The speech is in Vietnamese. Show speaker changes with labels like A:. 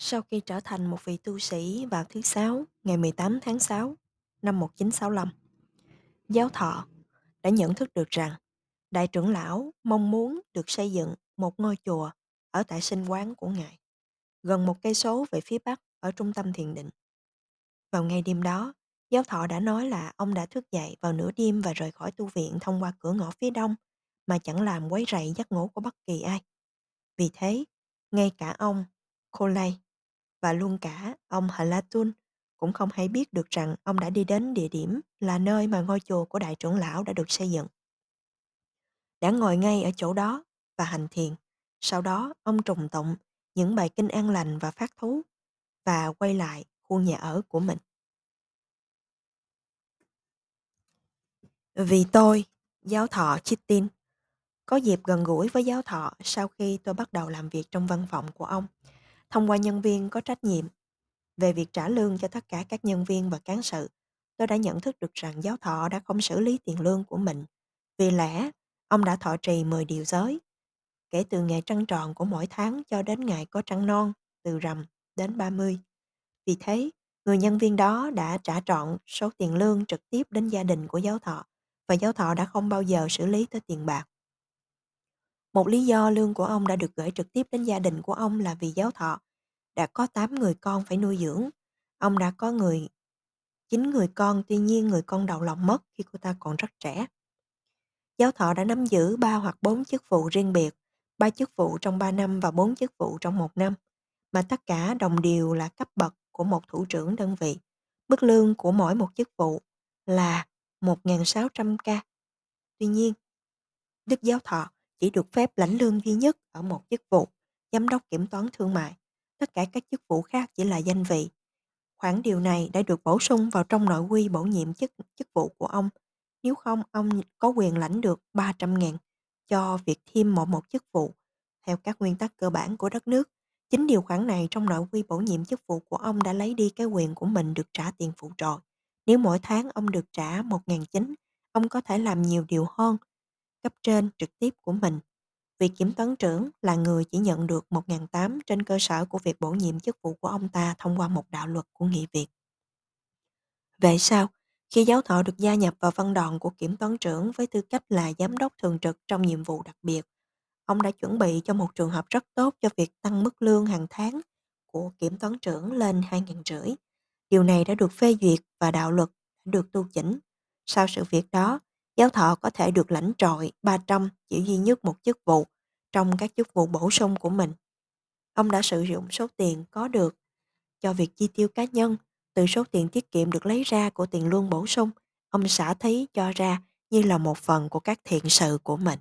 A: Sau khi trở thành một vị tu sĩ vào thứ Sáu, ngày 18 tháng 6 năm 1965, giáo thọ đã nhận thức được rằng đại trưởng lão mong muốn được xây dựng một ngôi chùa ở tại sinh quán của ngài, gần một cây số về phía bắc ở trung tâm thiền định. Vào ngày đêm đó, giáo thọ đã nói là ông đã thức dậy vào nửa đêm và rời khỏi tu viện thông qua cửa ngõ phía đông mà chẳng làm quấy rầy giấc ngủ của bất kỳ ai. Vì thế, ngay cả ông Kolei và luôn cả ông Halatun cũng không hay biết được rằng ông đã đi đến địa điểm là nơi mà ngôi chùa của đại trưởng lão đã được xây dựng. Đã ngồi ngay ở chỗ đó và hành thiền. Sau đó ông trùng tụng những bài kinh an lành và phát thú và quay lại khu nhà ở của mình. Vì tôi, giáo thọ Chitin, có dịp gần gũi với giáo thọ sau khi tôi bắt đầu làm việc trong văn phòng của ông, thông qua nhân viên có trách nhiệm về việc trả lương cho tất cả các nhân viên và cán sự, tôi đã nhận thức được rằng giáo thọ đã không xử lý tiền lương của mình. Vì lẽ, ông đã thọ trì 10 điều giới, kể từ ngày trăng tròn của mỗi tháng cho đến ngày có trăng non, từ rằm đến 30. Vì thế, người nhân viên đó đã trả trọn số tiền lương trực tiếp đến gia đình của giáo thọ và giáo thọ đã không bao giờ xử lý tới tiền bạc. Một lý do lương của ông đã được gửi trực tiếp đến gia đình của ông là vì giáo thọ đã có 8 người con phải nuôi dưỡng. Ông đã có người chín người con, tuy nhiên người con đầu lòng mất khi cô ta còn rất trẻ. Giáo thọ đã nắm giữ 3 hoặc 4 chức vụ riêng biệt, 3 chức vụ trong 3 năm và 4 chức vụ trong 1 năm, mà tất cả đồng đều là cấp bậc của một thủ trưởng đơn vị. Mức lương của mỗi một chức vụ là 1.600k. Tuy nhiên, Đức Giáo Thọ chỉ được phép lãnh lương duy nhất ở một chức vụ, giám đốc kiểm toán thương mại. Tất cả các chức vụ khác chỉ là danh vị. Khoản điều này đã được bổ sung vào trong nội quy bổ nhiệm chức chức vụ của ông. Nếu không, ông có quyền lãnh được 300.000 cho việc thêm một một chức vụ. Theo các nguyên tắc cơ bản của đất nước, chính điều khoản này trong nội quy bổ nhiệm chức vụ của ông đã lấy đi cái quyền của mình được trả tiền phụ trội. Nếu mỗi tháng ông được trả 1.900, ông có thể làm nhiều điều hơn cấp trên trực tiếp của mình. Vị kiểm toán trưởng là người chỉ nhận được 1.800 trên cơ sở của việc bổ nhiệm chức vụ của ông ta thông qua một đạo luật của nghị viện. Vậy sao? khi giáo thọ được gia nhập vào văn đòn của kiểm toán trưởng với tư cách là giám đốc thường trực trong nhiệm vụ đặc biệt, ông đã chuẩn bị cho một trường hợp rất tốt cho việc tăng mức lương hàng tháng của kiểm toán trưởng lên 2.500. Điều này đã được phê duyệt và đạo luật đã được tu chỉnh. Sau sự việc đó, giáo thọ có thể được lãnh trọi 300 chỉ duy nhất một chức vụ trong các chức vụ bổ sung của mình. Ông đã sử dụng số tiền có được cho việc chi tiêu cá nhân từ số tiền tiết kiệm được lấy ra của tiền lương bổ sung, ông xả thí cho ra như là một phần của các thiện sự của mình.